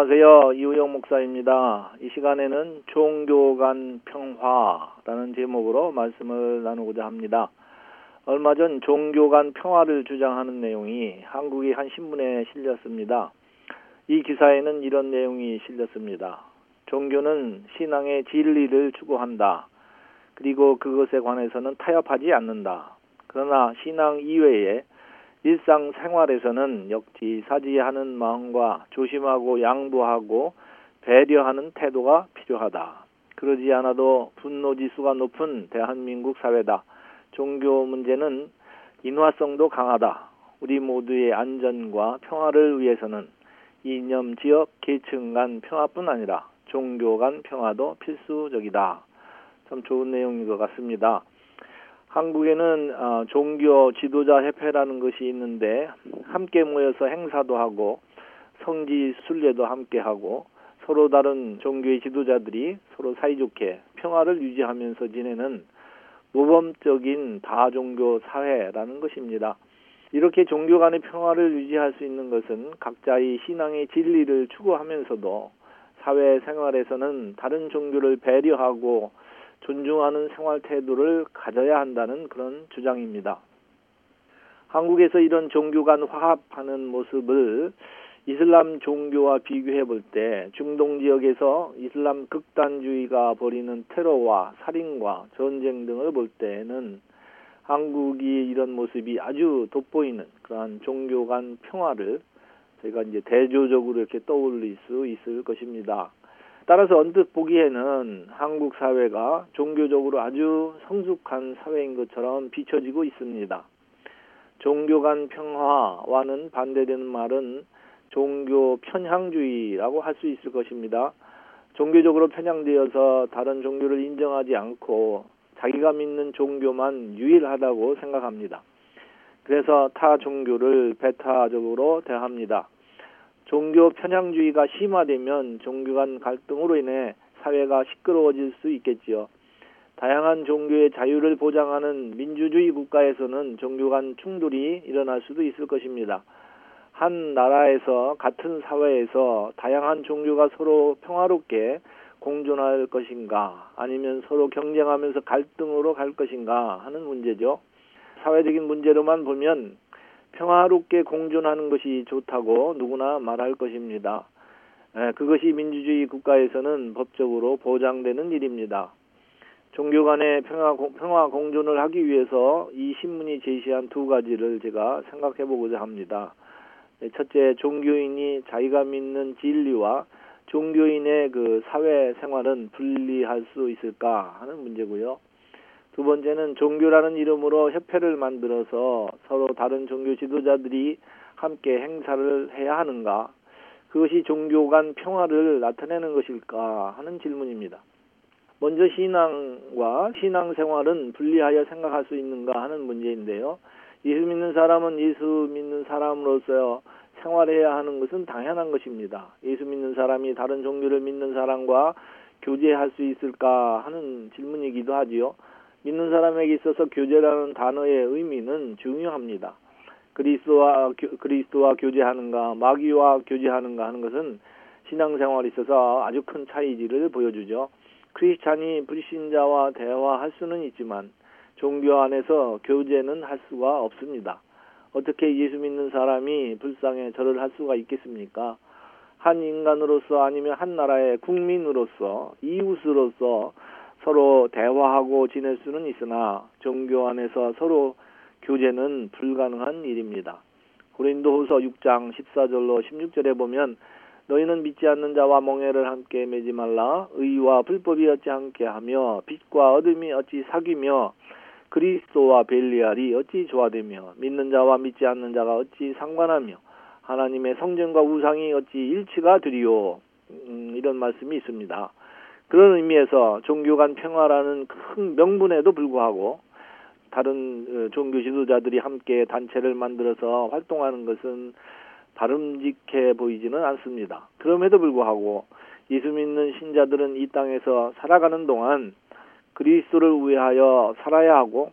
안녕하세요. 이우영 목사입니다. 이 시간에는 종교 간 평화라는 제목으로 말씀을 나누고자 합니다. 얼마 전 종교 간 평화를 주장하는 내용이 한국의 한 신문에 실렸습니다. 이 기사에는 이런 내용이 실렸습니다. 종교는 신앙의 진리를 추구한다. 그리고 그것에 관해서는 타협하지 않는다. 그러나 신앙 이외에 일상 생활에서는 역지사지하는 마음과 조심하고 양보하고 배려하는 태도가 필요하다. 그러지 않아도 분노 지수가 높은 대한민국 사회다. 종교 문제는 인화성도 강하다. 우리 모두의 안전과 평화를 위해서는 이념, 지역, 계층 간 평화뿐 아니라 종교 간 평화도 필수적이다. 참 좋은 내용인 것 같습니다. 한국에는 어, 종교 지도자 협회라는 것이 있는데 함께 모여서 행사도 하고 성지 순례도 함께 하고 서로 다른 종교의 지도자들이 서로 사이좋게 평화를 유지하면서 지내는 모범적인 다종교 사회라는 것입니다. 이렇게 종교 간의 평화를 유지할 수 있는 것은 각자의 신앙의 진리를 추구하면서도 사회 생활에서는 다른 종교를 배려하고 존중하는 생활 태도를 가져야 한다는 그런 주장입니다. 한국에서 이런 종교 간 화합하는 모습을 이슬람 종교와 비교해 볼 때 중동 지역에서 이슬람 극단주의가 벌이는 테러와 살인과 전쟁 등을 볼 때는 한국이 이런 모습이 아주 돋보이는 그러한 종교 간 평화를 저희가 이제 대조적으로 이렇게 떠올릴 수 있을 것입니다. 따라서 언뜻 보기에는 한국 사회가 종교적으로 아주 성숙한 사회인 것처럼 비춰지고 있습니다. 종교 간 평화와는 반대되는 말은 종교 편향주의라고 할 수 있을 것입니다. 종교적으로 편향되어서 다른 종교를 인정하지 않고 자기가 믿는 종교만 유일하다고 생각합니다. 그래서 타 종교를 배타적으로 대합니다. 종교 편향주의가 심화되면 종교 간 갈등으로 인해 사회가 시끄러워질 수 있겠지요. 다양한 종교의 자유를 보장하는 민주주의 국가에서는 종교 간 충돌이 일어날 수도 있을 것입니다. 한 나라에서 같은 사회에서 다양한 종교가 서로 평화롭게 공존할 것인가 아니면 서로 경쟁하면서 갈등으로 갈 것인가 하는 문제죠. 사회적인 문제로만 보면 평화롭게 공존하는 것이 좋다고 누구나 말할 것입니다. 그것이 민주주의 국가에서는 법적으로 보장되는 일입니다. 종교 간의 평화, 평화 공존을 하기 위해서 이 신문이 제시한 두 가지를 제가 생각해 보고자 합니다. 첫째, 종교인이 자기가 믿는 진리와 종교인의 그 사회 생활은 분리할 수 있을까 하는 문제고요. 두 번째는 종교라는 이름으로 협회를 만들어서 서로 다른 종교 지도자들이 함께 행사를 해야 하는가? 그것이 종교 간 평화를 나타내는 것일까 하는 질문입니다. 먼저 신앙과 신앙 생활은 분리하여 생각할 수 있는가 하는 문제인데요. 예수 믿는 사람은 예수 믿는 사람으로서 생활해야 하는 것은 당연한 것입니다. 예수 믿는 사람이 다른 종교를 믿는 사람과 교제할 수 있을까 하는 질문이기도 하지요. 믿는 사람에게 있어서 교제라는 단어의 의미는 중요합니다. 그리스도와 그리스도와 교제하는가 마귀와 교제하는가 하는 것은 신앙생활에 있어서 아주 큰 차이지를 보여주죠. 크리스찬이 불신자와 대화할 수는 있지만 종교 안에서 교제는 할 수가 없습니다. 어떻게 예수 믿는 사람이 불쌍해 절을 할 수가 있겠습니까? 한 인간으로서 아니면 한 나라의 국민으로서 이웃으로서 서로 대화하고 지낼 수는 있으나 종교 안에서 서로 교제는 불가능한 일입니다. 고린도후서 6장 14절로 16절에 보면 너희는 믿지 않는 자와 멍해를 함께 매지 말라 의와 불법이 어찌 함께 하며 빛과 어둠이 어찌 사귀며 그리스도와 벨리알이 어찌 조화되며 믿는 자와 믿지 않는 자가 어찌 상관하며 하나님의 성전과 우상이 어찌 일치가 되리요 음, 이런 말씀이 있습니다. 그런 의미에서 종교 간 평화라는 큰 명분에도 불구하고 다른 어, 종교 지도자들이 함께 단체를 만들어서 활동하는 것은 바람직해 보이지는 않습니다. 그럼에도 불구하고 예수 믿는 신자들은 이 땅에서 살아가는 동안 그리스도를 위하여 살아야 하고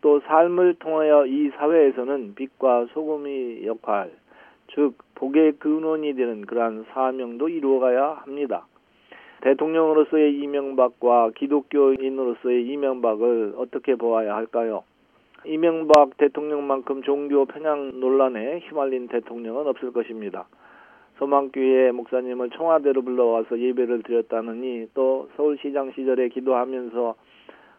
또 삶을 통하여 이 사회에서는 빛과 소금의 역할, 즉 복의 근원이 되는 그러한 사명도 이루어가야 합니다. 대통령으로서의 이명박과 기독교인으로서의 이명박을 어떻게 보아야 할까요? 이명박 대통령만큼 종교 편향 논란에 휘말린 대통령은 없을 것입니다. 소망교회 목사님을 청와대로 불러와서 예배를 드렸다느니 또 서울시장 시절에 기도하면서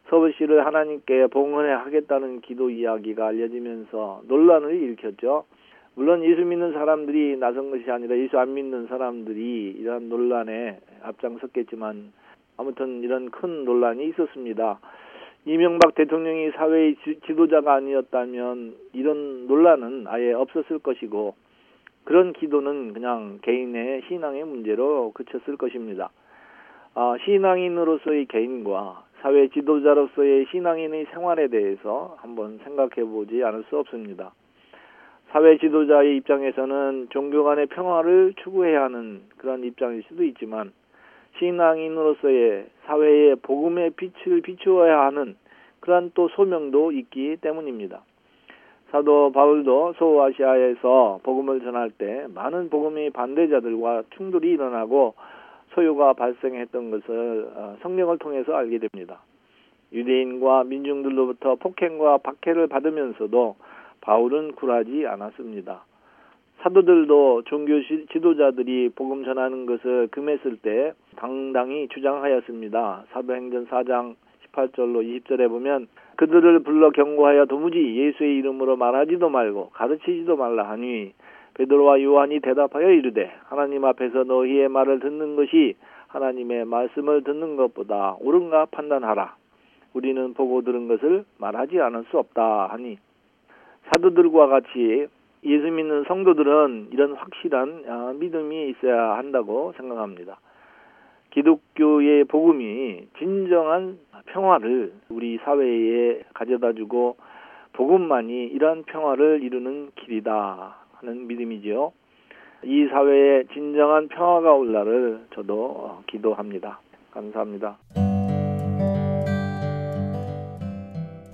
서울시를 하나님께 봉헌해 하겠다는 기도 이야기가 알려지면서 논란을 일으켰죠. 물론 예수 믿는 사람들이 나선 것이 아니라 예수 안 믿는 사람들이 이러한 논란에 앞장섰겠지만 아무튼 이런 큰 논란이 있었습니다. 이명박 대통령이 사회의 지도자가 아니었다면 이런 논란은 아예 없었을 것이고 그런 기도는 그냥 개인의 신앙의 문제로 그쳤을 것입니다. 아, 신앙인으로서의 개인과 사회 지도자로서의 신앙인의 생활에 대해서 한번 생각해 보지 않을 수 없습니다. 사회 지도자의 입장에서는 종교 간의 평화를 추구해야 하는 그런 입장일 수도 있지만 신앙인으로서의 사회의 복음의 빛을 비추어야 하는 그러한 또 소명도 있기 때문입니다. 사도 바울도 소아시아에서 복음을 전할 때 많은 복음의 반대자들과 충돌이 일어나고 소요가 발생했던 것을 어, 성령을 통해서 알게 됩니다. 유대인과 민중들로부터 폭행과 박해를 받으면서도 바울은 굴하지 않았습니다. 사도들도 종교 지도자들이 복음 전하는 것을 금했을 때 당당히 주장하였습니다. 사도행전 4장 18절로 20절에 보면 그들을 불러 경고하여 도무지 예수의 이름으로 말하지도 말고 가르치지도 말라 하니 베드로와 요한이 대답하여 이르되 하나님 앞에서 너희의 말을 듣는 것이 하나님의 말씀을 듣는 것보다 옳은가 판단하라. 우리는 보고 들은 것을 말하지 않을 수 없다 하니 사도들과 같이 예수 믿는 성도들은 이런 확실한 아, 믿음이 있어야 한다고 생각합니다. 기독교의 복음이 진정한 평화를 우리 사회에 가져다 주고 복음만이 이러한 평화를 이루는 길이다 하는 믿음이지요. 이 사회에 진정한 평화가 올 날을 저도 기도합니다. 감사합니다.